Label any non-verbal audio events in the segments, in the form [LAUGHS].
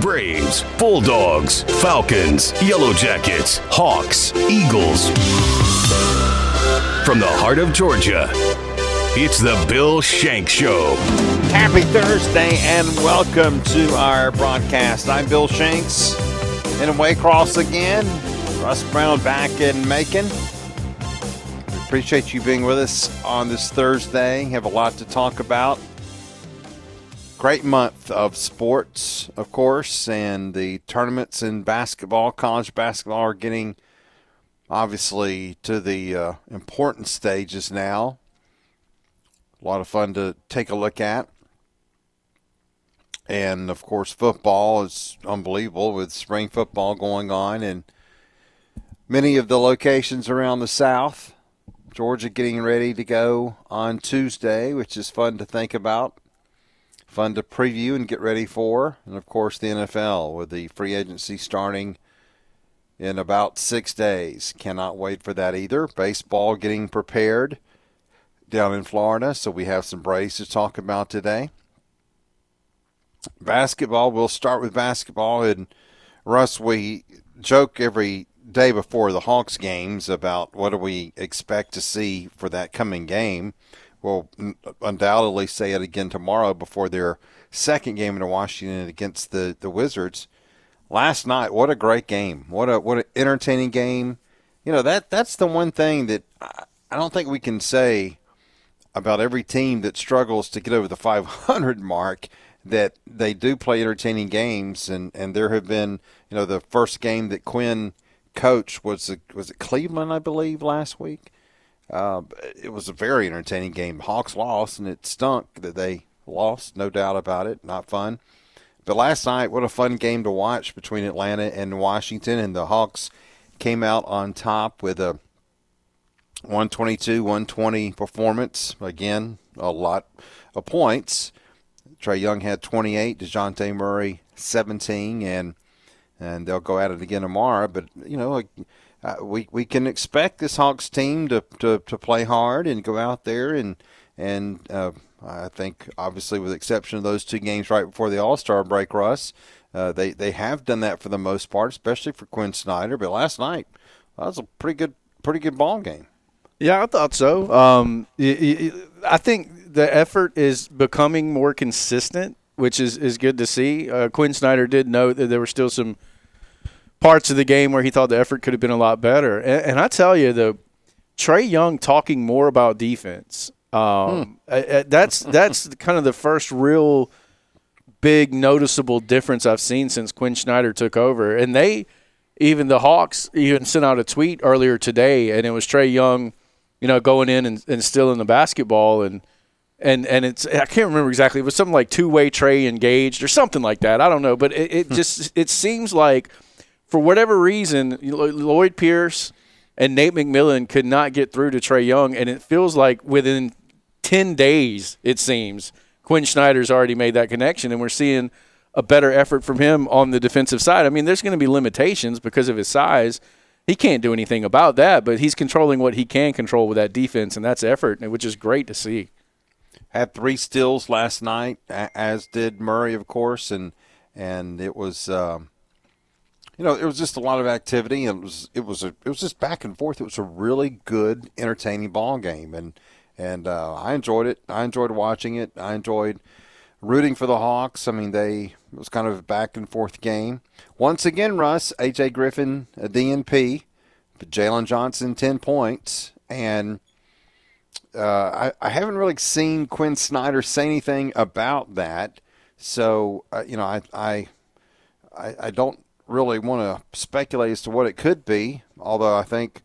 Braves, Bulldogs, Falcons, Yellow Jackets, Hawks, Eagles. From the heart of Georgia, it's the Bill Shanks Show. Happy Thursday and welcome to our broadcast. I'm Bill Shanks in Waycross again. Russ Brown back in Macon. We Appreciate you being with us on this Thursday. Have a lot to talk about. Great month of sports, of course, and the tournaments in basketball, college basketball are getting obviously to the uh, important stages now. A lot of fun to take a look at. And of course, football is unbelievable with spring football going on in many of the locations around the South. Georgia getting ready to go on Tuesday, which is fun to think about, fun to preview and get ready for. And of course, the NFL with the free agency starting in about six days. Cannot wait for that either. Baseball getting prepared down in Florida, so we have some Braves to talk about today. Basketball, we'll start with basketball. And Russ, we joke every day before the Hawks games about what do we expect to see for that coming game. We'll undoubtedly say it again tomorrow before their second game in Washington against the, the Wizards. Last night, what a great game! What a what an entertaining game. You know that that's the one thing that I, I don't think we can say about every team that struggles to get over the 500 mark that they do play entertaining games and, and there have been you know the first game that Quinn coach was was it Cleveland, I believe, last week. Uh, it was a very entertaining game. Hawks lost, and it stunk that they lost, no doubt about it. Not fun. But last night, what a fun game to watch between Atlanta and Washington, and the Hawks came out on top with a 122 120 performance. Again, a lot of points. Trae Young had 28, DeJounte Murray 17, and and they'll go at it again tomorrow. But you know, uh, we we can expect this Hawks team to, to, to play hard and go out there and and uh, I think obviously with the exception of those two games right before the All Star break, Russ, uh, they they have done that for the most part, especially for Quinn Snyder. But last night that was a pretty good pretty good ball game. Yeah, I thought so. Um, I think the effort is becoming more consistent, which is, is good to see. Uh, Quinn Snyder did note that there were still some parts of the game where he thought the effort could have been a lot better. And, and I tell you, the Trae Young talking more about defense. Um, hmm. that's [LAUGHS] that's kind of the first real big noticeable difference I've seen since Quinn Snyder took over. And they, even the Hawks, even sent out a tweet earlier today, and it was Trae Young, you know, going in and, and stealing the basketball and. And, and it's I can't remember exactly. It was something like two way Trae engaged or something like that. I don't know, but it, it [LAUGHS] just it seems like for whatever reason, Lloyd Pierce and Nate McMillan could not get through to Trae Young, and it feels like within 10 days, it seems, Quinn Snyder's already made that connection, and we're seeing a better effort from him on the defensive side. I mean, there's going to be limitations because of his size. He can't do anything about that, but he's controlling what he can control with that defense, and that's effort, which is great to see. Had three steals last night, as did Murray, of course, and and it was um, you know, it was just a lot of activity. It was it was a it was just back and forth. It was a really good, entertaining ball game, and and uh, I enjoyed it. I enjoyed watching it. I enjoyed rooting for the Hawks. I mean, they it was kind of a back and forth game. Once again, Russ, AJ Griffin, a DNP, Jalen Johnson, ten points, and uh, I, I haven't really seen Quinn Snyder say anything about that. So uh, you know, I I I, I don't really want to speculate as to what it could be, although I think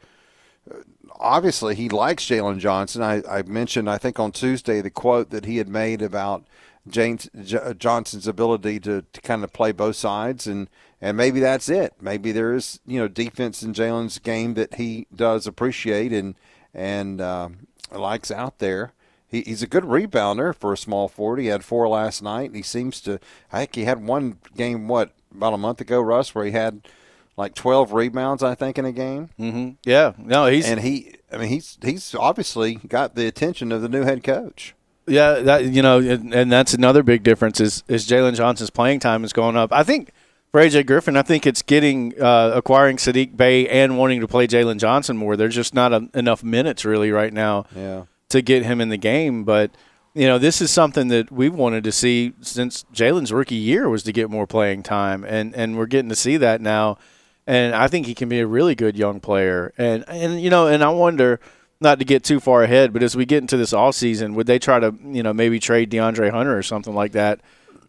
uh, obviously he likes Jalen Johnson. I, I, mentioned, I think on Tuesday, the quote that he had made about James J- Johnson's ability to, to kind of play both sides, and, and maybe that's it. Maybe there is you know defense in Jalen's game that he does appreciate and and uh, likes out there. He, he's a good rebounder for a small forward. He had four last night, and he seems to. I think he had one game. What about a month ago, Russ, where he had like 12 rebounds, I think, in a game. Mm-hmm. Yeah, no, he's and he. I mean, he's he's obviously got the attention of the new head coach. Yeah, that you know, and, and that's another big difference is is Jalen Johnson's playing time is going up. I think for AJ Griffin, I think it's getting uh, acquiring Sadiq Bey and wanting to play Jalen Johnson more. There's just not a, enough minutes really right now Yeah. to get him in the game. But you know, this is something that we've wanted to see since Jalen's rookie year was to get more playing time, and and we're getting to see that now. And I think he can be a really good young player. And and you know, and I wonder not to get too far ahead, but as we get into this off season, would they try to you know maybe trade DeAndre Hunter or something like that?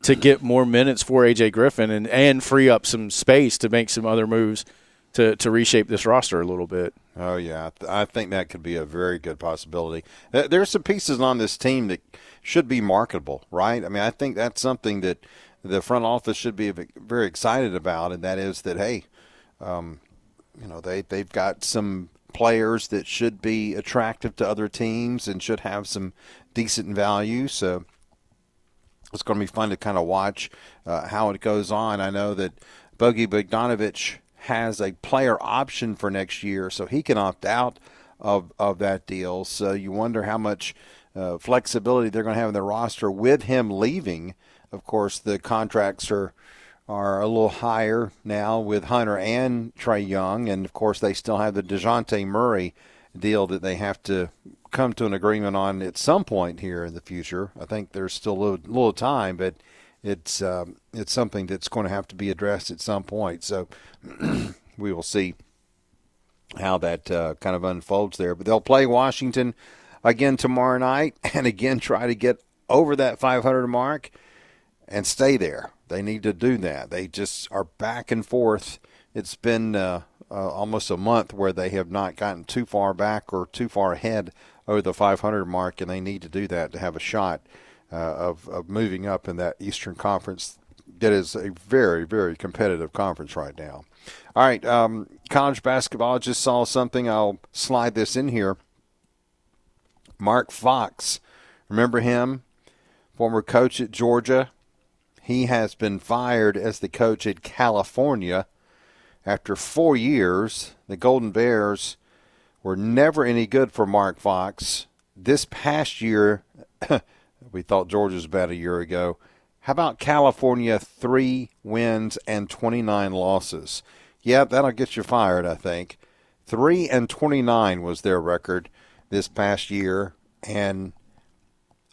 To get more minutes for AJ Griffin and, and free up some space to make some other moves to, to reshape this roster a little bit. Oh yeah, I think that could be a very good possibility. Th- There's some pieces on this team that should be marketable, right? I mean, I think that's something that the front office should be very excited about, and that is that hey, um, you know, they they've got some players that should be attractive to other teams and should have some decent value. So it's going to be fun to kind of watch uh, how it goes on. I know that Bogey Bogdanovich has a player option for next year, so he can opt out of, of that deal. So you wonder how much uh, flexibility they're going to have in their roster with him leaving. Of course, the contracts are are a little higher now with Hunter and Trae Young, and of course they still have the Dejounte Murray deal that they have to come to an agreement on at some point here in the future. I think there's still a little, little time, but it's um, it's something that's going to have to be addressed at some point. So [CLEARS THROAT] we will see how that uh, kind of unfolds there. But they'll play Washington again tomorrow night, [LAUGHS] and again try to get over that 500 mark and stay there. They need to do that. They just are back and forth. It's been uh, uh, almost a month where they have not gotten too far back or too far ahead over the 500 mark, and they need to do that to have a shot of, of moving up in that Eastern Conference. That is a very, very competitive conference right now. All right, um, college basketball. I just saw something. I'll slide this in here. Mark Fox, remember him? Former coach at Georgia. He has been fired as the coach at California after four years. The Golden Bears were never any good for Mark Fox. This past year, [CLEARS THROAT] we thought Georgia was bad a year ago. How about California? Three wins and 29 losses. Yeah, that'll get you fired, I think. Three and 29 was their record this past year. And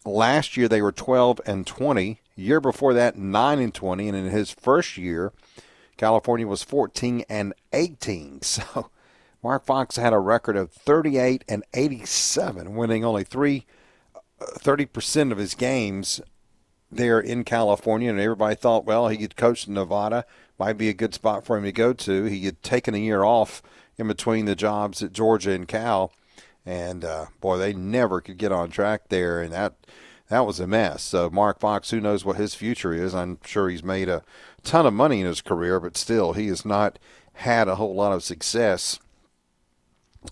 last year they were 12 and 20. Year before that, 9 and 20. And in his first year, California was 14 and 18. [LAUGHS] So Mark Fox had a record of 38 and 87, winning only three, 30% of his games there in California. And everybody thought, well, he could coach in Nevada. Might be a good spot for him to go to. He had taken a year off in between the jobs at Georgia and Cal. And uh, boy, they never could get on track there. And that that was a mess. So Mark Fox, who knows what his future is? I'm sure he's made a ton of money in his career, but still, he has not had a whole lot of success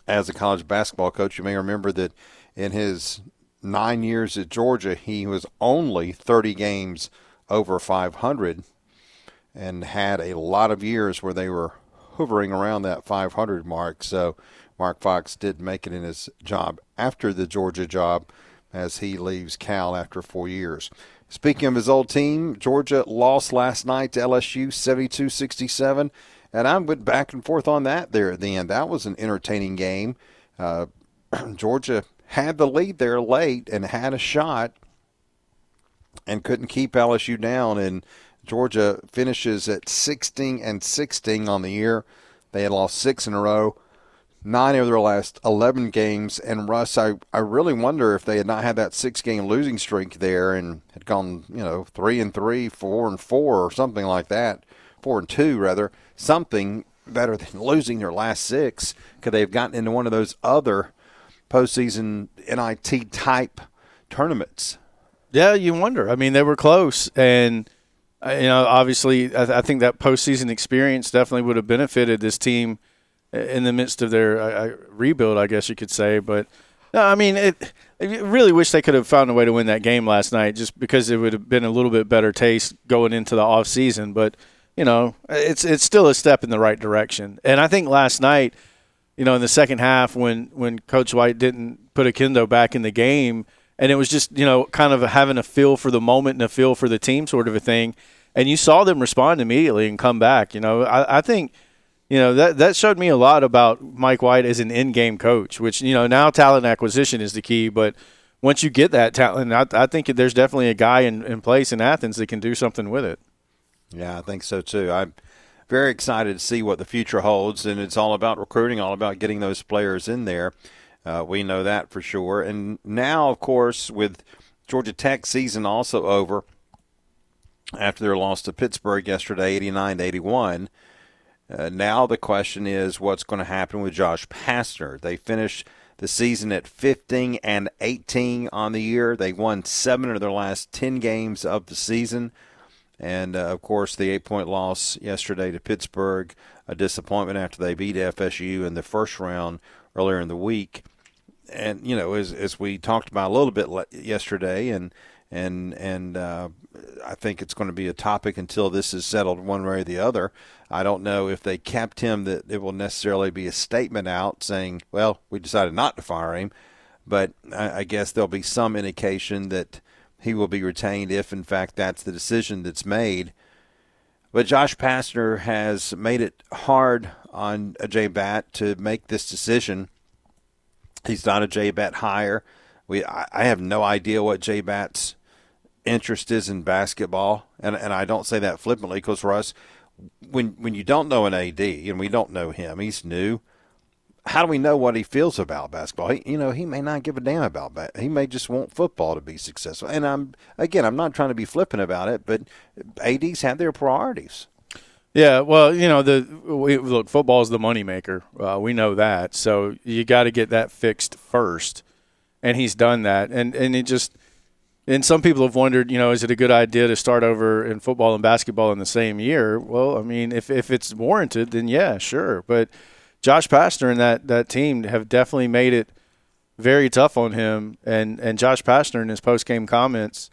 as a college basketball coach. You may remember that in his nine years at Georgia, he was only 30 games over 500 and had a lot of years where they were hovering around that 500 mark. So Mark Fox did make it in his job after the Georgia job as he leaves Cal after four years. Speaking of his old team, Georgia lost last night to LSU 72 67. And I went back and forth on that there at the end. That was an entertaining game. Uh, [CLEARS THROAT] Georgia had the lead there late and had a shot and couldn't keep LSU down. And Georgia finishes at 16 and 16 on the year. They had lost six in a row nine of their last 11 games. And Russ, I, I really wonder if they had not had that six game losing streak there and had gone, you know, three and three, four and four, or something like that, four and two, rather, something better than [LAUGHS] losing their last six. Could they have gotten into one of those other postseason NIT type tournaments? Yeah, you wonder. I mean, they were close. And, uh, you know, obviously, I, I think that postseason experience definitely would have benefited this team in the midst of their uh, rebuild, I guess you could say. But no, I mean, it, I really wish they could have found a way to win that game last night, just because it would have been a little bit better taste going into the off season. But you know, it's it's still a step in the right direction. And I think last night, you know, in the second half, when when Coach White didn't put Oquendo back in the game, and it was just you know kind of having a feel for the moment and a feel for the team, sort of a thing and you saw them respond immediately and come back. You know, I, I think you know that that showed me a lot about Mike White as an in-game coach. Which you know now talent acquisition is the key, but once you get that talent, I, I think there's definitely a guy in, in place in Athens that can do something with it. Yeah, I think so too. I'm very excited to see what the future holds, and it's all about recruiting, all about getting those players in there. Uh, we know that for sure. And now, of course, with Georgia Tech season also over after their loss to Pittsburgh yesterday, 89 to 81. Uh, now the question is what's going to happen with Josh Pastner. They finished the season at 15 and 18 on the year. They won seven of their last 10 games of the season. And uh, of course, the eight point loss yesterday to Pittsburgh, a disappointment after they beat FSU in the first round earlier in the week. And, you know, as, as we talked about a little bit yesterday, and and and uh, I think it's going to be a topic until this is settled one way or the other. I don't know if they kept him that it will necessarily be a statement out saying, "Well, we decided not to fire him," but I, I guess there'll be some indication that he will be retained if, in fact, that's the decision that's made. But Josh Pastner has made it hard on a J Batt to make this decision. He's not a J Batt hire. We I, I have no idea what J Batt's interest is in basketball, and and I don't say that flippantly because Russ, when when you don't know an AD and we don't know him, he's new. How do we know what he feels about basketball? He, you know, he may not give a damn about that. He may just want football to be successful. And I'm again, I'm not trying to be flippant about it, but ads have their priorities. Yeah, well, you know, the we, look, football is the moneymaker. Uh, we know that, so you got to get that fixed first, and he's done that. And and it just and some people have wondered, you know, is it a good idea to start over in football and basketball in the same year? Well, I mean, if, if it's warranted, then yeah, sure. But Josh Pastner and that, that team have definitely made it very tough on him. And, and Josh Pastner in his post game comments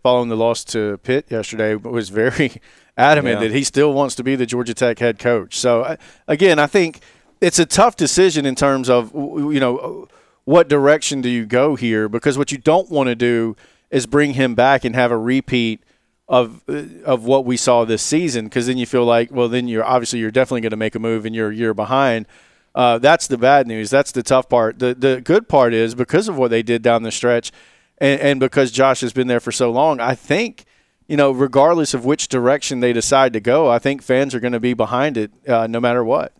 following the loss to Pitt yesterday was very [LAUGHS] adamant yeah. that he still wants to be the Georgia Tech head coach. So, again, I think it's a tough decision in terms of, you know, what direction do you go here? Because what you don't want to do – is bring him back and have a repeat of of what we saw this season because then you feel like well then you're obviously you're definitely going to make a move and you're a year behind. Uh, that's the bad news. That's the tough part. The the good part is because of what they did down the stretch, and, and because Josh has been there for so long. I think you know regardless of which direction they decide to go, I think fans are going to be behind it uh, no matter what.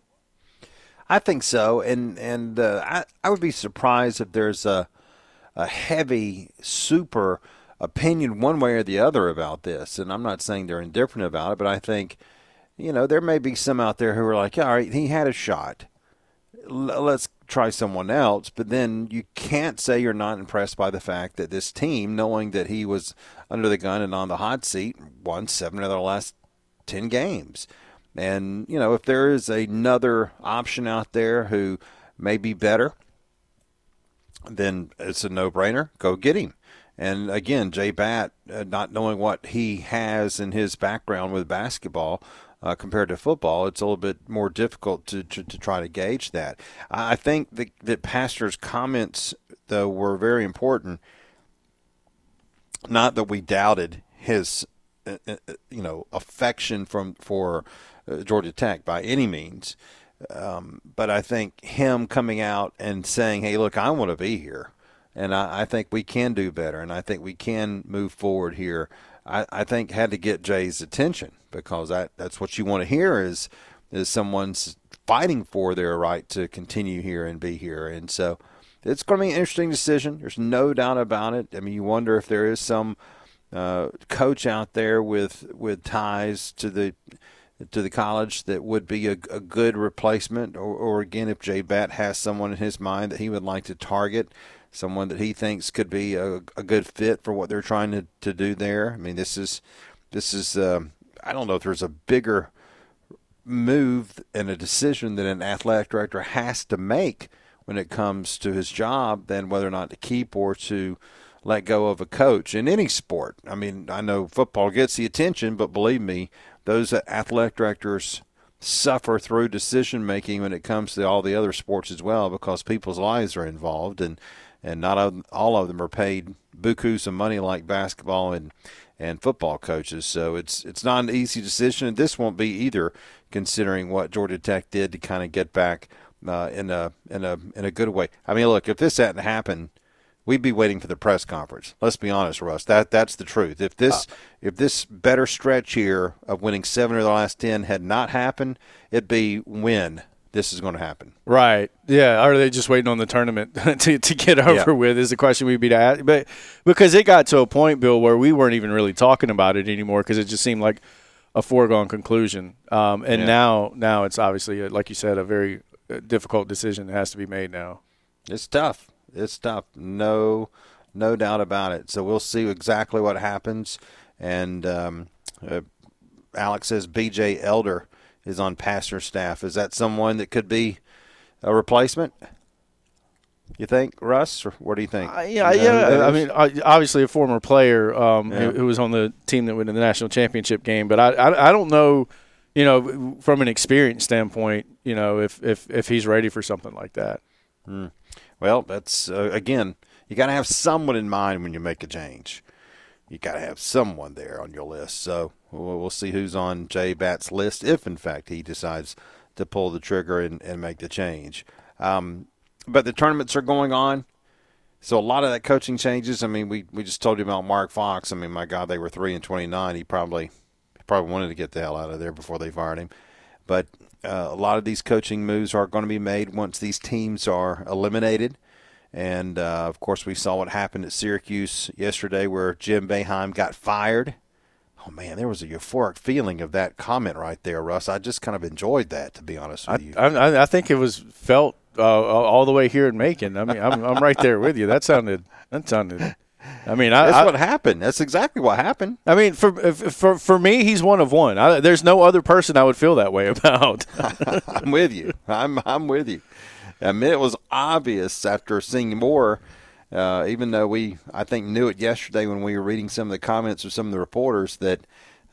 I think so, and and uh, I I would be surprised if there's a a heavy, super opinion one way or the other about this. And I'm not saying they're indifferent about it, but I think, you know, there may be some out there who are like, all right, he had a shot. L- let's try someone else. But then you can't say you're not impressed by the fact that this team, knowing that he was under the gun and on the hot seat, won seven of their last 10 games. And, you know, if there is another option out there who may be better, then it's a no-brainer. Go get him. And again, J Batt, uh, not knowing what he has in his background with basketball uh, compared to football, it's a little bit more difficult to, to, to try to gauge that. I think that, that Pastner's comments, though, were very important. Not that we doubted his, uh, uh you know, affection from for uh, Georgia Tech by any means. Um, but I think him coming out and saying, "Hey, look, I want to be here, and I, I, think we can do better, and I think we can move forward here." I, I think had to get Jay's attention because that that's what you want to hear is is someone's fighting for their right to continue here and be here, and so it's going to be an interesting decision. There's no doubt about it. I mean, you wonder if there is some uh, coach out there with with ties to the to the college that would be a, a good replacement, or, or again, if J Batt has someone in his mind that he would like to target, someone that he thinks could be a, a good fit for what they're trying to, to do there. I mean, this is this is um, I don't know if there's a bigger move and a decision that an athletic director has to make when it comes to his job than whether or not to keep or to let go of a coach in any sport. I mean, I know football gets the attention, but believe me, those athletic directors suffer through decision making when it comes to all the other sports as well because people's lives are involved and and not all of them are paid buku some money like basketball and and football coaches. So it's it's not an easy decision, and this won't be either, considering what Georgia Tech did to kind of get back uh, in a in a in a good way. I mean, look, if this hadn't happened, we'd be waiting for the press conference. Let's be honest, Russ. That that's the truth. If this uh, if this better stretch here of winning seven of the last ten had not happened, it'd be when this is going to happen. Right. Yeah. Are they just waiting on the tournament [LAUGHS] to, to get over yeah. with? Is the question we'd be to ask. But because it got to a point, Bill, where we weren't even really talking about it anymore because it just seemed like a foregone conclusion. Um, and yeah. now, now it's obviously, like you said, a very uh, difficult decision that has to be made now. It's tough. It's tough. No, no doubt about it. So we'll see exactly what happens. And um, uh, Alex says B.J. Elder is on Pastner staff. Is that someone that could be a replacement? You think, Russ, or what do you think? Uh, yeah, you know yeah. I mean, obviously a former player um, yeah. who, who, was on the team that went in the national championship game, but I, I, I, don't know, you know, from an experience standpoint, you know, if if, if he's ready for something like that. Hmm. Well, that's uh, again, you got to have someone in mind when you make a change. You got to have someone there on your list. So we'll, see who's on J Batt's list if, in fact, he decides to pull the trigger and, and make the change. Um, but the tournaments are going on. So a lot of that coaching changes. I mean, we, we just told you about Mark Fox. I mean, my God, they were three and twenty nine. He probably probably wanted to get the hell out of there before they fired him. But uh, a lot of these coaching moves are going to be made once these teams are eliminated. And uh, of course, we saw what happened at Syracuse yesterday, where Jim Boeheim got fired Oh man, there was a euphoric feeling of that comment right there, Russ. I just kind of enjoyed that, to be honest with you. I, I think it was felt uh, all the way here in Macon. I mean, I'm, I'm right there with you. That sounded that sounded. I mean, I, that's I, what happened. That's exactly what happened. I mean, for for for me, he's one of one. I, there's no other person I would feel that way [LAUGHS] about. [LAUGHS] I'm with you. I'm I'm with you. I mean, it was obvious after seeing more uh, even though we, I think, knew it yesterday when we were reading some of the comments of some of the reporters that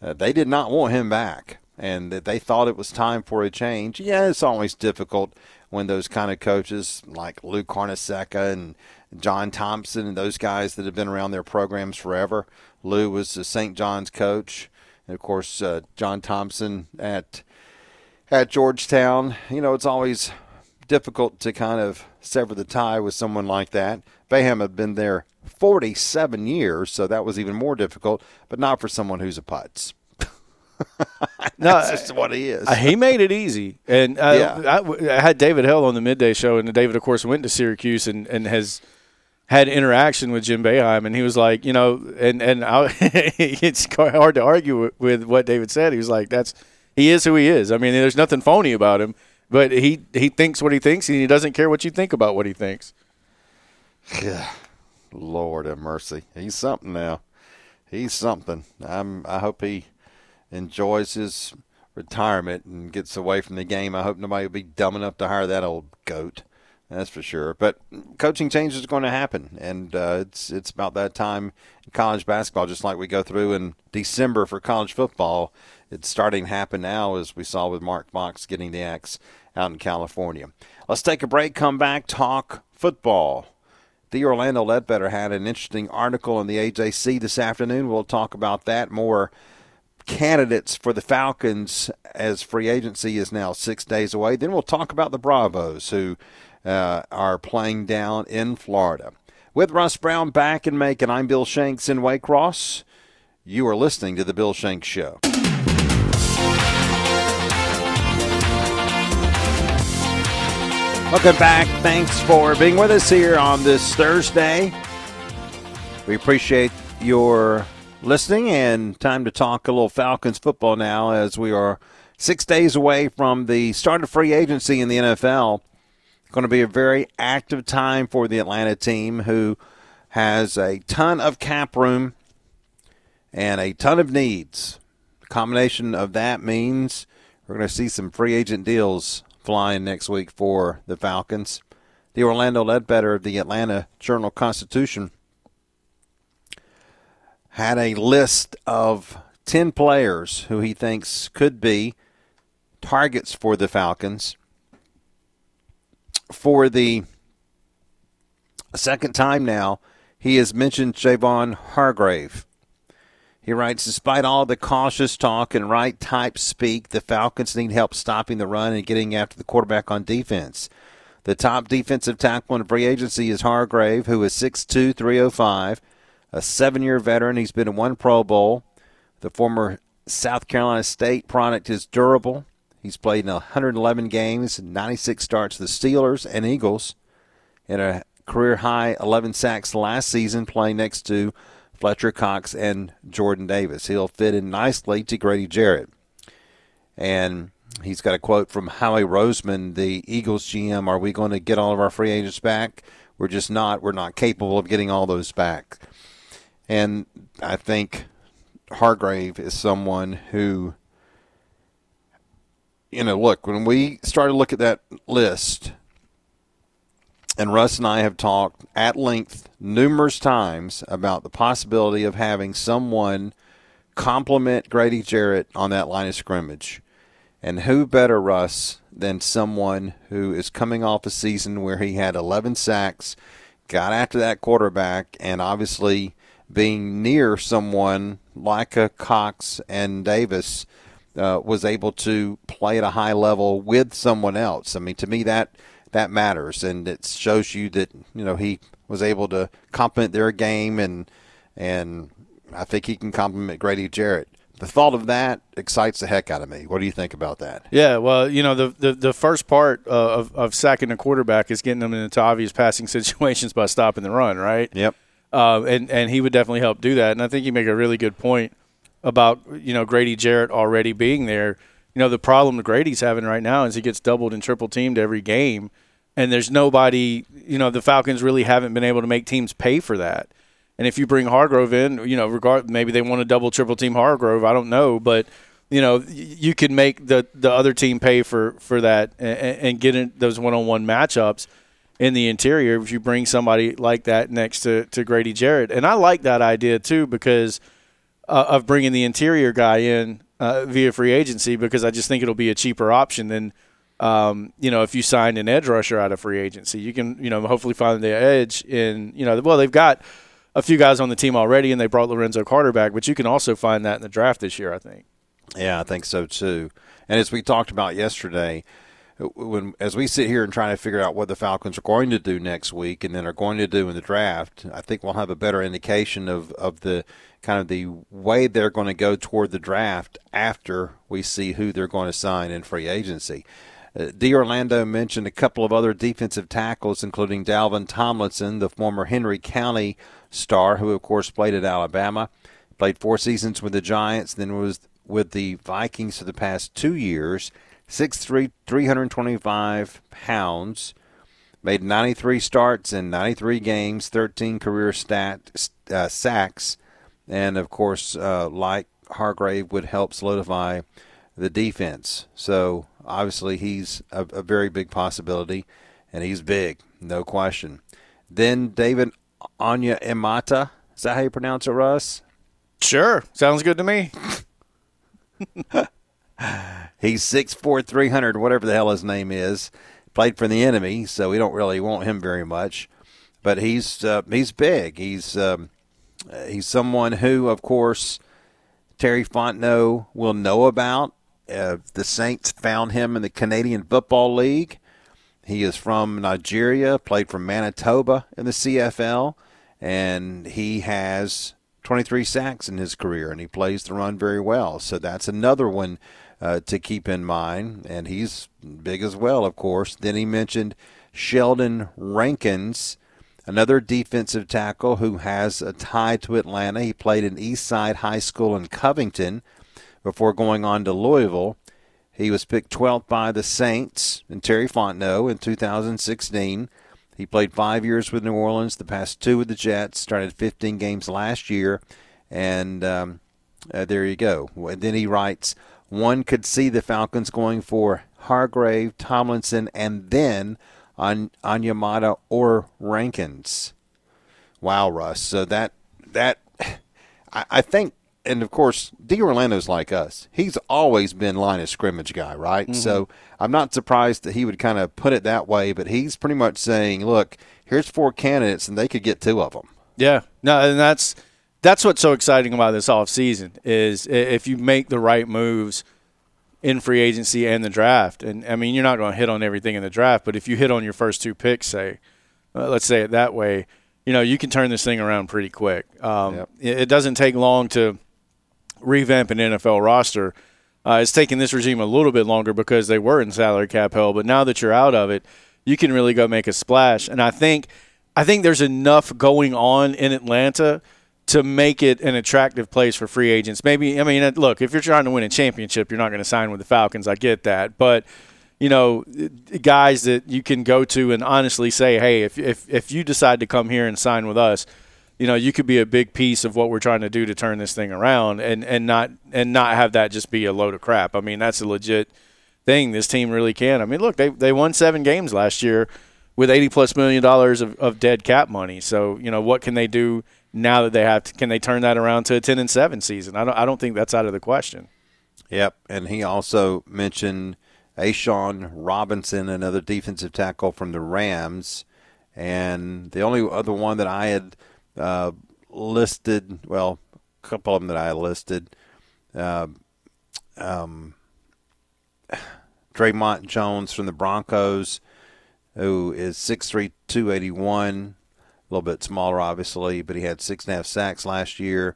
uh, they did not want him back and that they thought it was time for a change. Yeah, it's always difficult when those kind of coaches like Lou Carnesecca and John Thompson and those guys that have been around their programs forever. Lou was the St. John's coach, and of course uh, John Thompson at at Georgetown. You know, it's always difficult to kind of sever the tie with someone like that. Boeheim had been there 47 years, so that was even more difficult, but not for someone who's a putz. [LAUGHS] no, that's just what he is. He made it easy, and uh, yeah. I, I, had David Hell on the midday show, and David, of course, went to Syracuse and, and has had interaction with Jim Boeheim, and he was like, you know, and and I, [LAUGHS] it's hard to argue with, with what David said. He was like, that's he is who he is. I mean, there's nothing phony about him, but he he thinks what he thinks, and he doesn't care what you think about what he thinks. Yeah, Lord have mercy. He's something now. He's something. I'm. I hope he enjoys his retirement and gets away from the game. I hope nobody will be dumb enough to hire that old goat. That's for sure. But coaching changes are going to happen, and uh, it's it's about that time in college basketball. Just like we go through in December for college football, it's starting to happen now, as we saw with Mark Fox getting the axe out in California. Let's take a break. Come back. Talk football. D. Orlando Ledbetter had an interesting article in the AJC this afternoon. We'll talk about that more. Candidates for the Falcons as free agency is now six days away. Then we'll talk about the Bravos who uh, are playing down in Florida. With Russ Brown back in Macon, I'm Bill Shanks in Waycross. You are listening to The Bill Shanks Show. Welcome back. Thanks for being with us here on this Thursday. We appreciate your listening and time to talk a little Falcons football now as we are six days away from the start of free agency in the NFL. Going to be a very active time for the Atlanta team who has a ton of cap room and a ton of needs. The combination of that means we're going to see some free agent deals flying next week for the Falcons. D. Orlando Ledbetter of the Atlanta Journal Constitution had a list of 10 players who he thinks could be targets for the Falcons for the second time now, he has mentioned Javon Hargrave. He writes, despite all the cautious talk and right type speak, the Falcons need help stopping the run and getting after the quarterback on defense. The top defensive tackle in free agency is Hargrave, who is 6'2", 305, a seven-year veteran. He's been in one Pro Bowl. The former South Carolina State product is durable. He's played in 111 games, 96 starts the Steelers and Eagles, and a career high 11 sacks last season, playing next to Fletcher Cox and Jordan Davis. He'll fit in nicely to Grady Jarrett. And he's got a quote from Howie Roseman, the Eagles GM Are we going to get all of our free agents back? We're just not. We're not capable of getting all those back. And I think Hargrave is someone who, you know, look, when we started to look at that list, and Russ and I have talked at length numerous times about the possibility of having someone complement Grady Jarrett on that line of scrimmage. And who better, Russ, than someone who is coming off a season where he had 11 sacks, got after that quarterback, and obviously being near someone like a Cox and Davis uh, was able to play at a high level with someone else. I mean, to me, that that matters, and it shows you that you know he was able to complement their game, and and I think he can complement Grady Jarrett. The thought of that excites the heck out of me. What do you think about that? Yeah, well, you know, the the, the first part uh, of, of sacking a quarterback is getting them into obvious passing [LAUGHS] situations by stopping the run, right? Yep. Uh, and and he would definitely help do that. And I think you make a really good point about you know Grady Jarrett already being there. You know, the problem Grady's having right now is he gets doubled and triple teamed every game, and there's nobody. You know, the Falcons really haven't been able to make teams pay for that. And if you bring Hargrave in, you know, regard maybe they want to double triple team Hargrave. I don't know, but you know, you can make the the other team pay for for that and, and get in those one on one matchups in the interior if you bring somebody like that next to, to Grady Jarrett. And I like that idea too because uh, of bringing the interior guy in uh, via free agency because I just think it'll be a cheaper option than um, you know if you sign an edge rusher out of free agency. You can you know hopefully find the edge in you know well they've got a few guys on the team already and they brought Lorenzo Carter back, but you can also find that in the draft this year. I think. Yeah, I think so too. And as we talked about yesterday, when as we sit here and try to figure out what the Falcons are going to do next week and then are going to do in the draft, I think we'll have a better indication of, of the kind of the way they're going to go toward the draft after we see who they're going to sign in free agency. Uh, D. Orlando mentioned a couple of other defensive tackles, including Dalvin Tomlinson, the former Henry County star, who of course played at Alabama, played four seasons with the Giants, then was with the Vikings for the past two years 6'3", 325 pounds. Made 93 starts in 93 games, 13 career stat, uh, sacks, and of course, uh, like Hargrave, would help solidify the defense. So obviously, he's a, a very big possibility, and he's big, no question. Then David Onyemata. Is that how you pronounce it, Russ? Sure. Sounds good to me. [LAUGHS] He's 6'4", 300, whatever the hell his name is. Played for the enemy, so we don't really want him very much. But he's uh, he's big. He's um, he's someone who, of course, Terry Fontenot will know about. Uh, the Saints found him in the Canadian Football League. He is from Nigeria, played for Manitoba in the CFL, and he has 23 sacks in his career, and he plays the run very well. So that's another one uh, to keep in mind. And he's big as well, of course. Then he mentioned Sheldon Rankins, another defensive tackle who has a tie to Atlanta. He played in Eastside High School in Covington before going on to Louisville. He was picked 12th by the Saints and Terry Fontenot in 2016. He played five years with New Orleans, the past two with the Jets, started 15 games last year, and um, uh, there you go. And then he writes, one could see the Falcons going for Hargrave, Tomlinson, and then on Onyemata or Rankins. Wow, Russ. So that that [LAUGHS] I, I think, and of course, D. Orlando's like us. He's always been line of scrimmage guy, right? Mm-hmm. So I'm not surprised that he would kind of put it that way. But he's pretty much saying, look, here's four candidates, and they could get two of them. Yeah, no, and that's that's what's so exciting about this off season is if you make the right moves in free agency and the draft. And I mean, you're not going to hit on everything in the draft, but if you hit on your first two picks, say, uh, let's say it that way, you know, you can turn this thing around pretty quick. Um, yep. it, doesn't take long to revamp an NFL roster. Uh, it's taken this regime a little bit longer because they were in salary cap hell, but now that you're out of it, you can really go make a splash. And I think, I think there's enough going on in Atlanta to make it an attractive place for free agents. Maybe I mean, look, if you're trying to win a championship, you're not going to sign with the Falcons. I get that, but you know, guys that you can go to and honestly say, hey, if if if you decide to come here and sign with us, you know, you could be a big piece of what we're trying to do to turn this thing around, and and not and not have that just be a load of crap. I mean, that's a legit thing. This team really can. I mean, look, they they won seven games last year with 80 plus million dollars of, of dead cap money. So you know, what can they do? now that they have to, can they turn that around to a 10 and 7 season? I don't I don't think that's out of the question. Yep, and he also mentioned A'Shawn Robinson, another defensive tackle from the Rams, and the only other one that I had uh, listed, well, a couple of them that I listed, uh, um, Dre'Mont Jones from the Broncos, who is 6'3", 281, a little bit smaller, obviously, but he had six and a half sacks last year.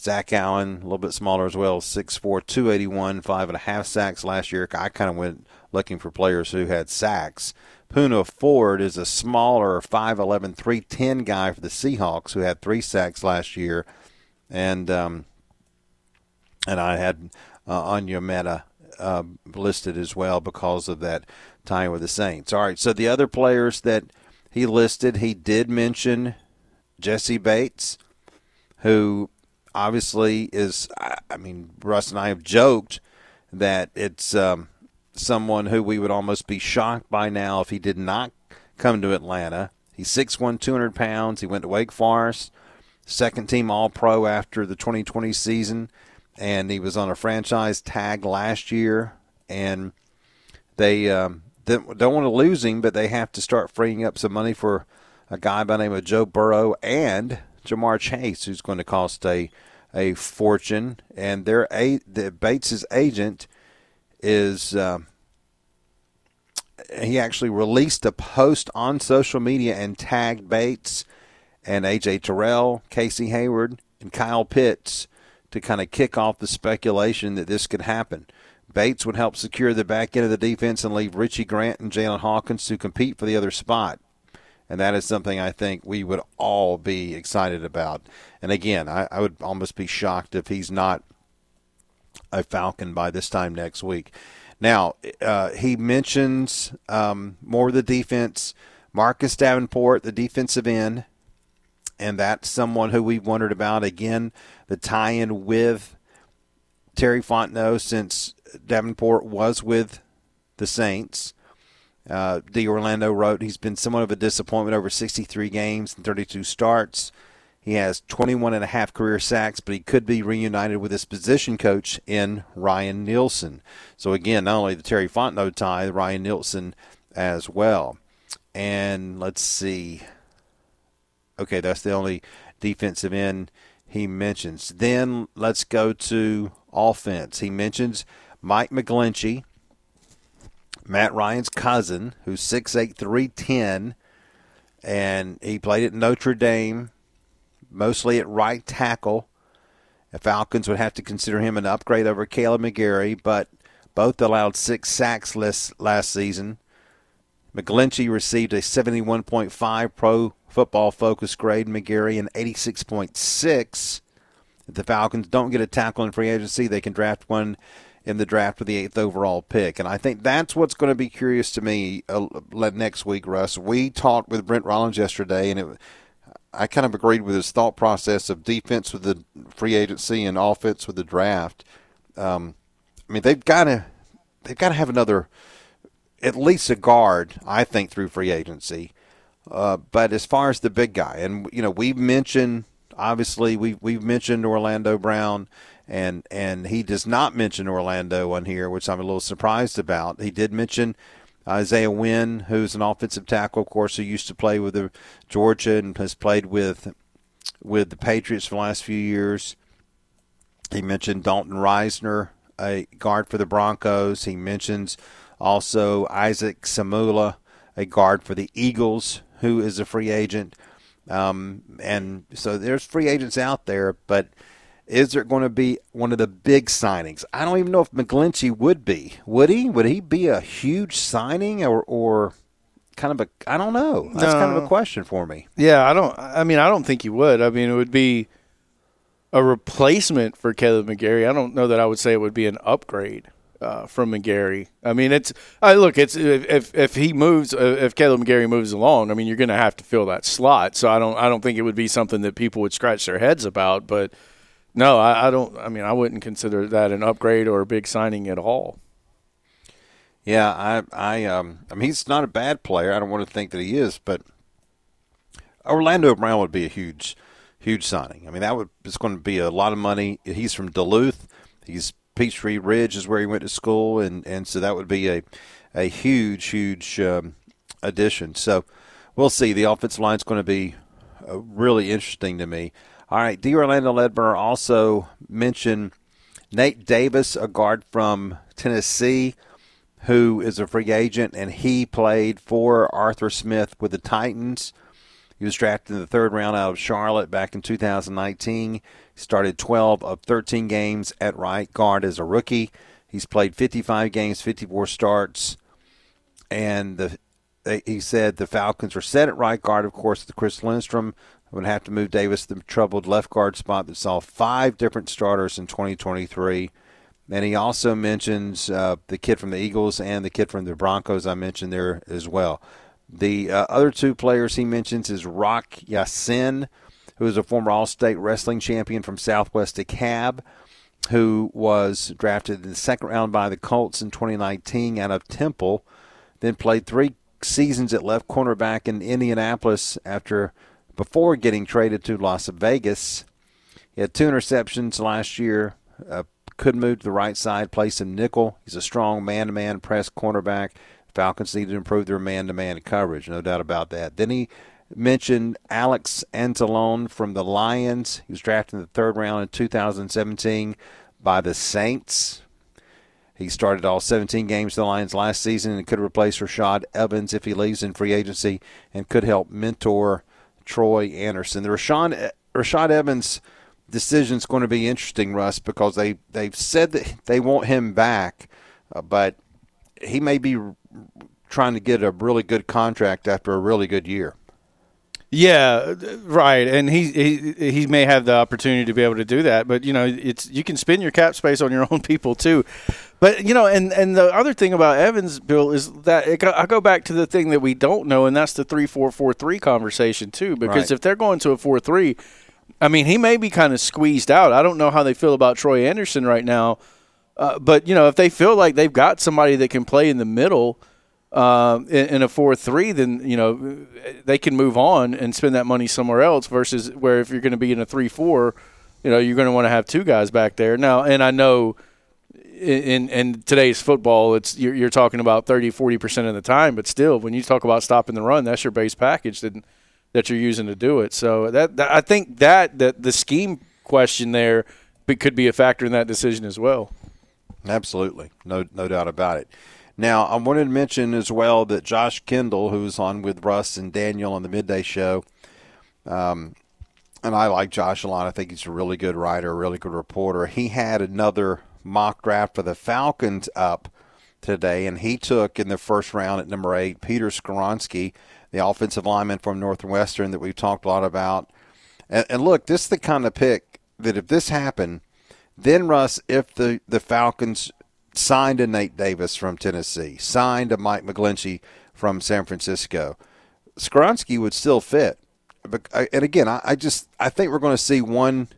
Zach Allen, a little bit smaller as well, 6'4", 281, five and a half sacks last year. I kind of went looking for players who had sacks. Poona Ford is a smaller 5'11", 310 guy for the Seahawks who had three sacks last year. And um, and I had uh, Onyemata uh, listed as well because of that time with the Saints. All right, so the other players that – he listed, he did mention Jessie Bates, who obviously is, I mean, Russ and I have joked that it's um, someone who we would almost be shocked by now if he did not come to Atlanta. He's 6'1, 200 pounds. He went to Wake Forest, second team All Pro after the 2020 season, and he was on a franchise tag last year. And they um, don't want to lose him, but they have to start freeing up some money for a guy by the name of Joe Burrow and Ja'Marr Chase, who's going to cost a a fortune. And their a the Bates's agent is um, he actually released a post on social media and tagged Bates and AJ Terrell, Casey Hayward, and Kyle Pitts to kind of kick off the speculation that this could happen. Bates would help secure the back end of the defense and leave Richie Grant and Jaylinn Hawkins to compete for the other spot. And that is something I think we would all be excited about. And again, I, I would almost be shocked if he's not a Falcon by this time next week. Now, uh, he mentions um, more of the defense. Marcus Davenport, the defensive end, and that's someone who we've wondered about. Again, the tie in with Terry Fontenot since Davenport was with the Saints. Uh, D. Orlando wrote he's been somewhat of a disappointment over 63 games and 32 starts. He has 21 and a half career sacks, but he could be reunited with his position coach in Ryan Nielsen. So again, not only the Terry Fontenot tie, Ryan Nielsen as well. And let's see. Okay, that's the only defensive end he mentions. Then let's go to offense. He mentions Mike McGlinchey, Matt Ryan's cousin, who's 6'8", 310, and he played at Notre Dame, mostly at right tackle. The Falcons would have to consider him an upgrade over Kaleb McGary, but both allowed six sacks last, season. McGlinchey received a 71.5 pro football focus grade, McGary an 86.6. If the Falcons don't get a tackle in free agency, they can draft one in the draft with the eighth overall pick. And I think that's what's going to be curious to me uh, next week, Russ. We talked with Brent Rollins yesterday, and it, I kind of agreed with his thought process of defense with the free agency and offense with the draft. Um, I mean, they've got to they've got to have another, at least a guard, I think, through free agency. Uh, but as far as the big guy, and you know, we've mentioned obviously we we've mentioned Orlando Brown and and he does not mention Orlando on here, which I'm a little surprised about. He did mention Isaiah Wynn, who's an offensive tackle, of course, who used to play with the Georgia and has played with with the Patriots for the last few years. He mentioned Dalton Risner, a guard for the Broncos. He mentions also Isaac Seumalo, a guard for the Eagles, who is a free agent. Um, and so there's free agents out there, but is there going to be one of the big signings? I don't even know if McGlinchey would be. Would he? Would he be a huge signing or, or kind of a? I don't know. That's no. kind of a question for me. Yeah, I don't. I mean, I don't think he would. I mean, it would be a replacement for Kaleb McGary. I don't know that I would say it would be an upgrade uh, from McGary. I mean, it's I look, it's if if he moves, uh, if Kaleb McGary moves along, I mean, you're going to have to fill that slot. So I don't I don't think it would be something that people would scratch their heads about. But no, I, I don't. I mean, I wouldn't consider that an upgrade or a big signing at all. Yeah, I I um I mean he's not a bad player. I don't want to think that he is, but Orlando Brown would be a huge huge signing. I mean that would it's going to be a lot of money. He's from Duluth. He's Peachtree Ridge is where he went to school, and, and so that would be a a huge, huge um, addition. So we'll see. The offensive line is going to be uh, really interesting to me. All right, D. Orlando Ledbetter also mentioned Nate Davis, a guard from Tennessee, who is a free agent, and he played for Arthur Smith with the Titans. He was drafted in the third round out of Charlotte back in 2019. He Started 12 of 13 games at right guard as a rookie. He's played 55 games, 54 starts, and the, he said the Falcons are set at right guard. Of course, the Chris Lindstrom would have to move Davis to the troubled left guard spot that saw five different starters in 2023. And he also mentions uh, the kid from the Eagles and the kid from the Broncos I mentioned there as well. The uh, other two players he mentions is Rock Ya-Sin, who is a former All-State wrestling champion from Southwest DeKalb, who was drafted in the second round by the Colts in 2019 out of Temple, then played three seasons at left cornerback in Indianapolis after before getting traded to Las Vegas. He had two interceptions last year. Uh, could move to the right side, play some nickel. He's a strong man-to-man press cornerback. Falcons need to improve their man-to-man coverage, no doubt about that. Then he mentioned Alex Anzalone from the Lions. He was drafted in the third round in 2017 by the Saints. He started all 17 games for the Lions last season and could replace Rashaan Evans if he leaves in free agency and could help mentor Troy Anderson. The Rashaan, Rashaan Evans decision is going to be interesting, Russ, because they, they've said that they want him back, uh, but he may be trying to get a really good contract after a really good year. Yeah, right, and he, he he may have the opportunity to be able to do that, but you know, it's you can spend your cap space on your [LAUGHS] own people too. But you know, and and the other thing about Evansville is that it, I go back to the thing that we don't know, and that's the three four four three conversation too. Because right. if they're going to a four three, I mean, he may be kind of squeezed out. I don't know how they feel about Troy Anderson right now, uh, but you know, if they feel like they've got somebody that can play in the middle uh, in, in, a four three, then you know they can move on and spend that money somewhere else. Versus where if you're going to be in a three four, you know you're going to want to have two guys back there now. And I know in in today's football, it's you're, you're talking about 30, 40 percent of the time, but still, when you talk about stopping the run, that's your base package that that you're using to do it. So that, that I think that that the scheme question there could be a factor in that decision as well. Absolutely, no no doubt about it. Now, I wanted to mention as well that Josh Kendall, who's on with Russ and Daniel on the midday show, um, and I like Josh a lot. I think he's a really good writer, a really good reporter. He had another mock draft for the Falcons up today, and he took in the first round at number eight Peter Skoronski, the offensive lineman from Northwestern that we've talked a lot about. And, and look, this is the kind of pick that if this happened, then Russ, if the, the Falcons signed a Nate Davis from Tennessee, signed a Mike McGlinchey from San Francisco. Skoronski would still fit. But, uh, and again, I, I just I think we're going to see one,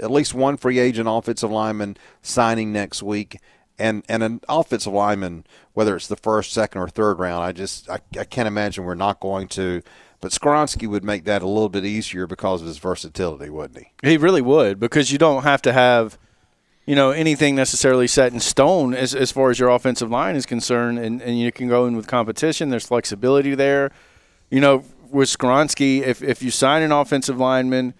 at least one free agent offensive lineman signing next week, and and an offensive lineman, whether it's the first, second, or third round. I just I, I can't imagine we're not going to. But Skoronski would make that a little bit easier because of his versatility, wouldn't he? He really would because you don't have to have you know anything necessarily set in stone as, as far as your offensive line is concerned, and, and you can go in with competition. There's flexibility there. You know, with Skoronski, if if you sign an offensive lineman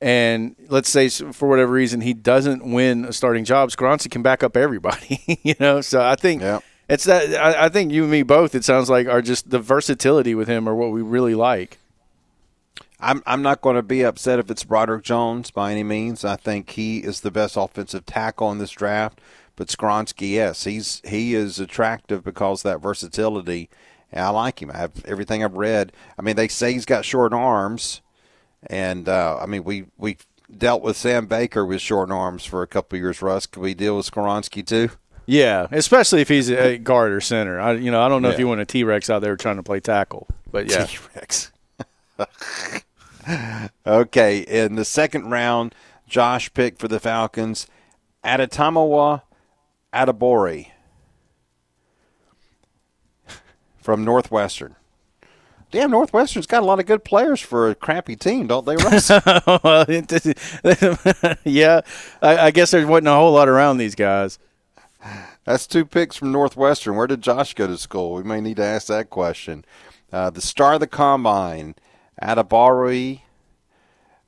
and let's say for whatever reason he doesn't win a starting job, Skoronski can back up everybody. [LAUGHS] you know, so I think Yep. it's that. I, I think you and me both. It sounds like are just the versatility with him are what we really like. I'm I'm not going to be upset if it's Broderick Jones by any means. I think he is the best offensive tackle in this draft. But Skoronski, yes, he's he is attractive because of that versatility. And I like him. I have everything I've read. I mean, they say he's got short arms, and uh, I mean we we dealt with Sam Baker with short arms for a couple of years. Russ, could we deal with Skoronski too? Yeah, especially if he's a guard or center. I, you know, I don't know if you want a T Rex out there trying to play tackle, but yeah, T-Rex. [LAUGHS] okay, in the second round, Josh picked for the Falcons Adetomiwa Adebawore [LAUGHS] from Northwestern. Damn, Northwestern's got a lot of good players for a crappy team, don't they, Russ? [LAUGHS] [LAUGHS] [LAUGHS] Yeah. I, I guess there wasn't a whole lot around these guys. That's two picks from Northwestern. Where did Josh go to school? We may need to ask that question. Uh, the star of the combine, Adebawore.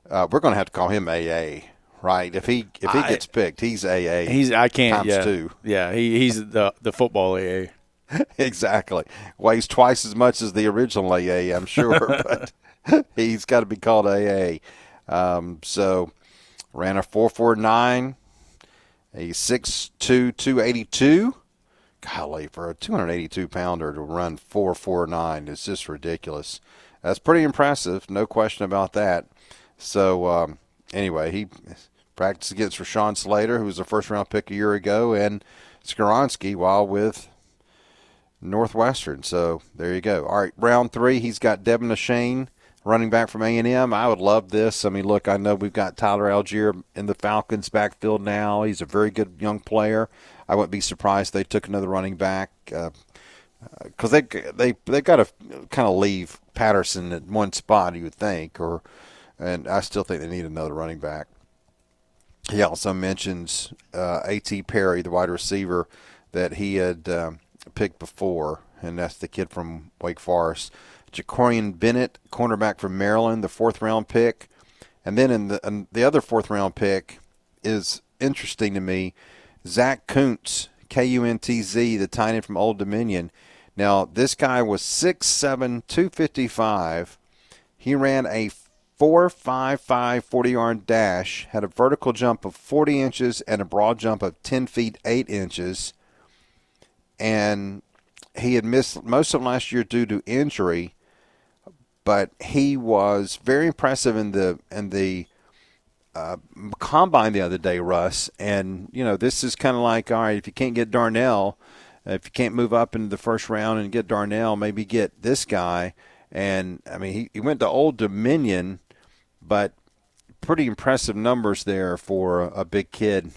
Uh, we're going to have to call him AA, right? If he if he I- gets picked, he's AA. He's I can't. Times yeah, two. yeah. He, he's the the football AA. [LAUGHS] exactly weighs twice as much as the original AA. I'm sure, [LAUGHS] but [LAUGHS] he's got to be called AA. Um, so ran a four four nine, a six two two eighty two. Golly, for a 282 pounder to run 449 is just ridiculous. That's pretty impressive, no question about that. So, um, anyway, he practiced against Rashawn Slater, who was a first round pick a year ago, and Skoronski while with Northwestern. So, there you go. All right, round three, he's got De'Von Achane, running back from A&M. I would love this. I mean, look, I know we've got Tyler Allgeier in the Falcons backfield now. He's a very good young player. I wouldn't be surprised if they took another running back because they they they got to kind of leave Patterson at one spot. You would think, or and I still think they need another running back. He also mentions uh, A.T. Perry, the wide receiver that he had um, picked before, and that's the kid from Wake Forest. Jakorian Bennett, cornerback from Maryland, the fourth round pick. And then in the and the other fourth round pick is interesting to me. Zach Kuntz, K U N T Z, the tight end from Old Dominion. Now this guy was 6'7", 255. He ran a 4.55 40 yard dash, had a vertical jump of 40 inches and a broad jump of 10 feet 8 inches. And he had missed most of last year due to injury, but he was very impressive in the in the uh, combine the other day, Russ. And you know, this is kind of like, all right, if you can't get Darnell, if you can't move up into the first round and get Darnell, maybe get this guy. And I mean, he, he went to Old Dominion, but pretty impressive numbers there for a, a big kid,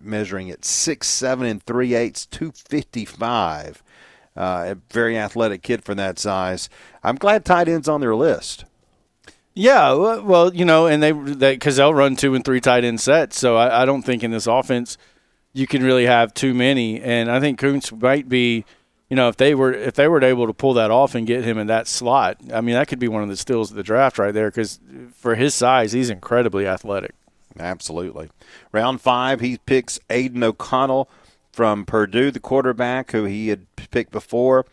measuring at six seven and three eighths, two fifty five. Uh, a very athletic kid for that size. I'm glad tight ends on their list. Yeah, well, you know, and they because they'll run two and three tight end sets. So I, I don't think in this offense you can really have too many. And I think Kuntz might be, you know, if they were if they were able to pull that off and get him in that slot, I mean, that could be one of the steals of the draft right there. Because for his size, he's incredibly athletic. Absolutely. Round five, he picks Aidan O'Connell from Purdue, the quarterback who he had picked before.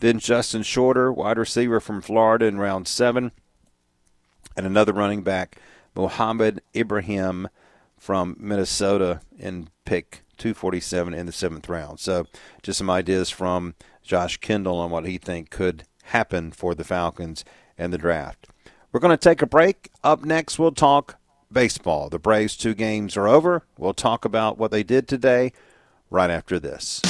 Then Justin Shorter, wide receiver from Florida in round seven. And another running back, Mohammed Ibrahim from Minnesota in pick 247 in the seventh round. So just some ideas from Josh Kendall on what he think could happen for the Falcons and the draft. We're going to take a break. Up next, we'll talk baseball. The Braves' two games are over. We'll talk about what they did today right after this.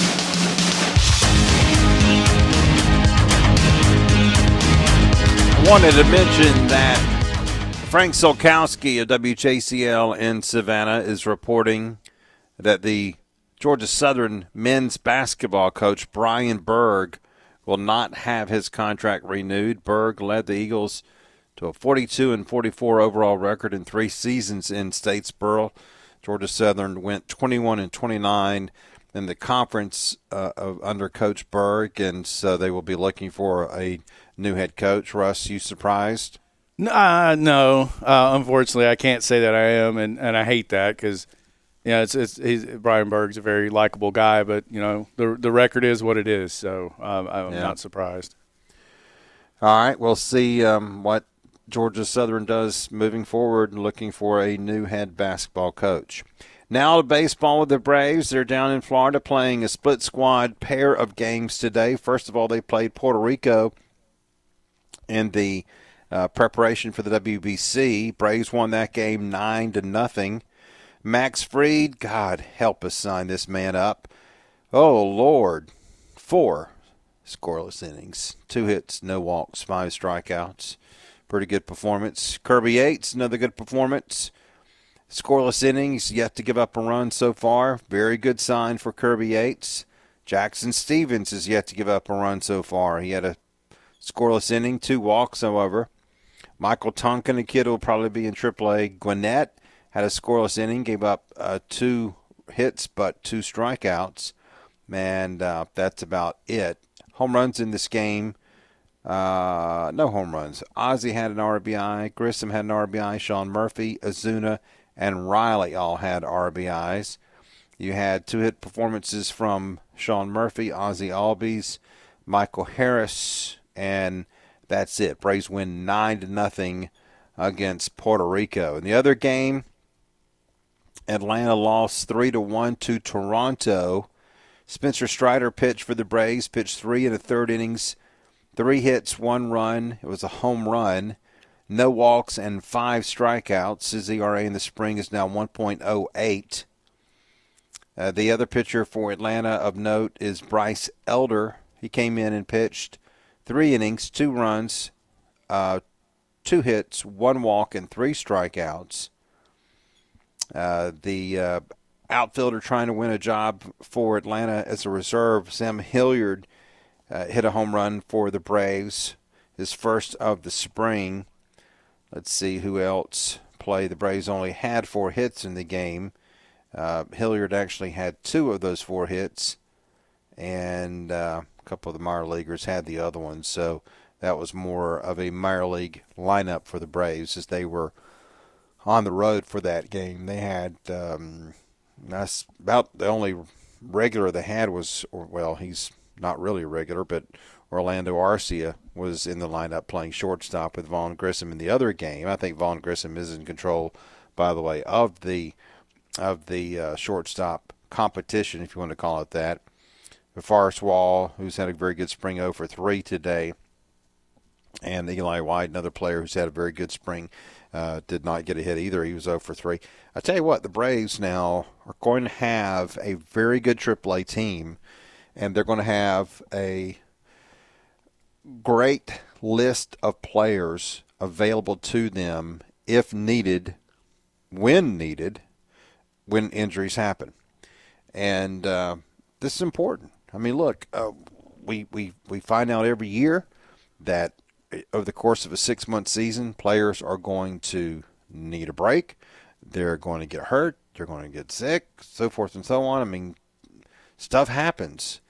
I wanted to mention that Frank Solkowski of WJCL in Savannah is reporting that the Georgia Southern men's basketball coach Brian Burg will not have his contract renewed. Burg led the Eagles to a 42 and 44 overall record in three seasons in Statesboro. Georgia Southern went 21 and 29 in the conference uh, of, under Coach Burg, and so they will be looking for a new head coach. Russ, you surprised? Uh, no, uh, unfortunately, I can't say that I am, and, and I hate that because, yeah, it's it's he's, Brian Burg's a very likable guy, but you know the the record is what it is, so um, I'm yeah. not surprised. All right, we'll see um, what Georgia Southern does moving forward, and looking for a new head basketball coach. Now to baseball with the Braves. They're down in Florida playing a split squad pair of games today. First of all, they played Puerto Rico in the uh, preparation for the WBC. Braves won that game nine to nothing. Max Fried, God help us sign this man up. Oh Lord, four scoreless innings, two hits, no walks, five strikeouts. Pretty good performance. Kirby Yates, another good performance. Scoreless innings, yet to give up a run so far. Very good sign for Kirby Yates. Jackson Stephens has yet to give up a run so far. He had a scoreless inning, two walks, however. Michael Tonkin, a kid will probably be in AAA. Gwinnett had a scoreless inning, gave up uh, two hits but two strikeouts, and uh, that's about it. Home runs in this game. Uh, no home runs. Ozzy had an RBI. Grissom had an RBI. Sean Murphy, Acuña, and Riley all had RBIs. You had two hit performances from Sean Murphy, Ozzy Albies, Michael Harris, and that's it. Braves win nine to nothing against Puerto Rico. In the other game, Atlanta lost three to one to Toronto. Spencer Strider pitched for the Braves, pitched three and a third innings, three hits, one run. It was a home run no walks, and five strikeouts. His ERA in the spring is now 1.08. Uh, the other pitcher for Atlanta of note is Bryce Elder. He came in and pitched three innings, two runs, uh, two hits, one walk, and three strikeouts. Uh, the uh, outfielder trying to win a job for Atlanta as a reserve, Sam Hilliard, uh, hit a home run for the Braves, his first of the spring. Let's see who else played. The Braves only had four hits in the game. Uh, Hilliard actually had two of those four hits, and uh, a couple of the minor leaguers had the other one. So that was more of a minor league lineup for the Braves as they were on the road for that game. They had um, that's about the only regular they had was, or, well, he's not really a regular, but Orlando Arcia was in the lineup playing shortstop with Vaughn Grissom in the other game. I think Vaughn Grissom is in control, by the way, of the of the uh, shortstop competition, if you want to call it that. Forrest Wall, who's had a very good spring over 3 today, and Eli White, another player who's had a very good spring, uh, did not get a hit either. He was 0 for 3. I tell you what, the Braves now are going to have a very good AAA team, and they're going to have a great list of players available to them if needed, when needed, when injuries happen. And uh, this is important. I mean, look, uh, we, we, we find out every year that over the course of a six month season, players are going to need a break. They're going to get hurt. They're going to get sick, so forth and so on. I mean, stuff happens.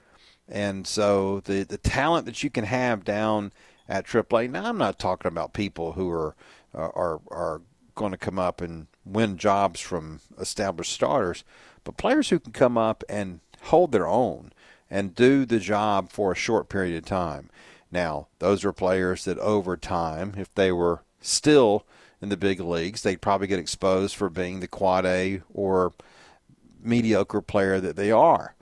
And so the the talent that you can have down at AAA. Now I'm not talking about people who are are are going to come up and win jobs from established starters, but players who can come up and hold their own and do the job for a short period of time. Now, those are players that over time, if they were still in the big leagues, they'd probably get exposed for being the quad A or mediocre player that they are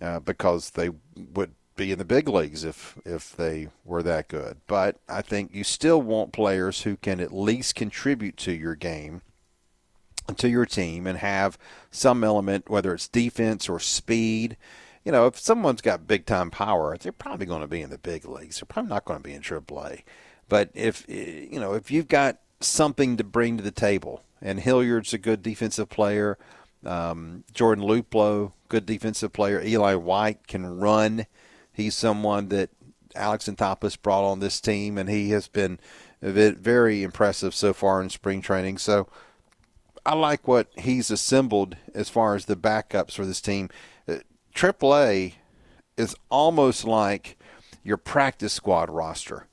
uh, because they would be in the big leagues if if they were that good. But I think you still want players who can at least contribute to your game, to your team, and have some element, whether it's defense or speed. You know, if someone's got big time power, they're probably going to be in the big leagues. They're probably not going to be in AAA. But if you know, if you've got something to bring to the table, and Hilliard's a good defensive player. Um, Jordan Luplow, good defensive player. Eli White can run. He's someone that Alex Anthopoulos brought on this team, and he has been very impressive so far in spring training. So I like what he's assembled as far as the backups for this team. Uh, AAA is almost like your practice squad roster.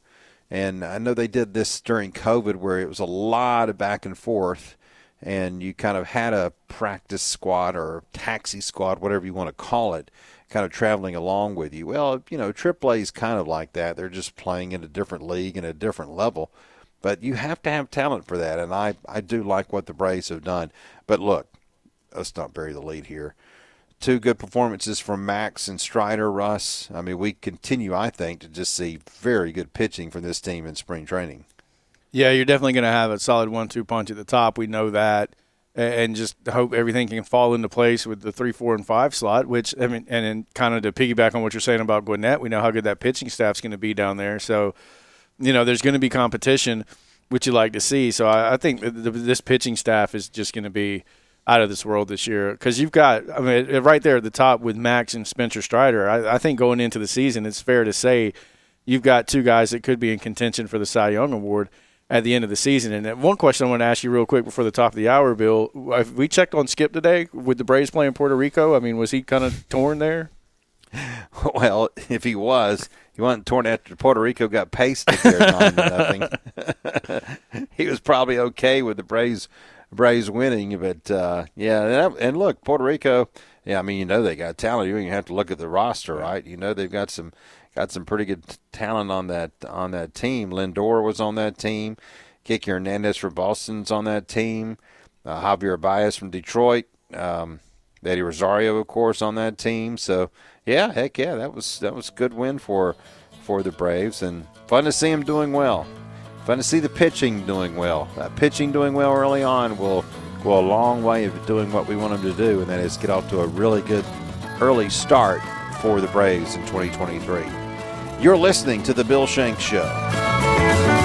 And I know they did this during COVID where it was a lot of back and forth, and you kind of had a practice squad or taxi squad, whatever you want to call it, kind of traveling along with you. Well, you know, AAA is kind of like that. They're just playing in a different league and a different level. But you have to have talent for that, and I, I do like what the Braves have done. But look, let's not bury the lead here two good performances from Max and Strider, Russ. I mean, we continue, I think, to just see very good pitching from this team in spring training. Yeah, you're definitely going to have a solid one-two punch at the top. We know that, and just hope everything can fall into place with the three, four, and five slot. Which I mean, and then kind of to piggyback on what you're saying about Gwinnett, we know how good that pitching staff's going to be down there. So, you know, there's going to be competition, which you like to see. So I, I think this pitching staff is just going to be out of this world this year because you've got I mean right there at the top with Max and Spencer Strider. I, I, think going into the season, it's fair to say you've got two guys that could be in contention for the Cy Young Award at the end of the season. And one question I want to ask you real quick before the top of the hour, Bill. we checked on Skip today with the Braves playing Puerto Rico. I mean, was he kind of torn there? [LAUGHS] Well, if he was, he wasn't torn after Puerto Rico got pasted there nothing. [LAUGHS] he was probably okay with the Braves Braves winning. But uh, yeah, and look, Puerto Rico. Yeah, I mean, you know they got talent. You have to look at the roster, right? You know they've got some got some pretty good talent on that on that team. Lindor was on that team. Kiki Hernandez from Boston's on that team. Uh, Javier Baez from Detroit. Um, Eddie Rosario, of course, on that team. So yeah, heck yeah, that was that was a good win for for the Braves, and fun to see them doing well. Fun to see the pitching doing well. That pitching doing well early on will go a long way of doing what we want them to do, and that is get off to a really good early start for the Braves in 2023. You're listening to The Bill Shanks Show.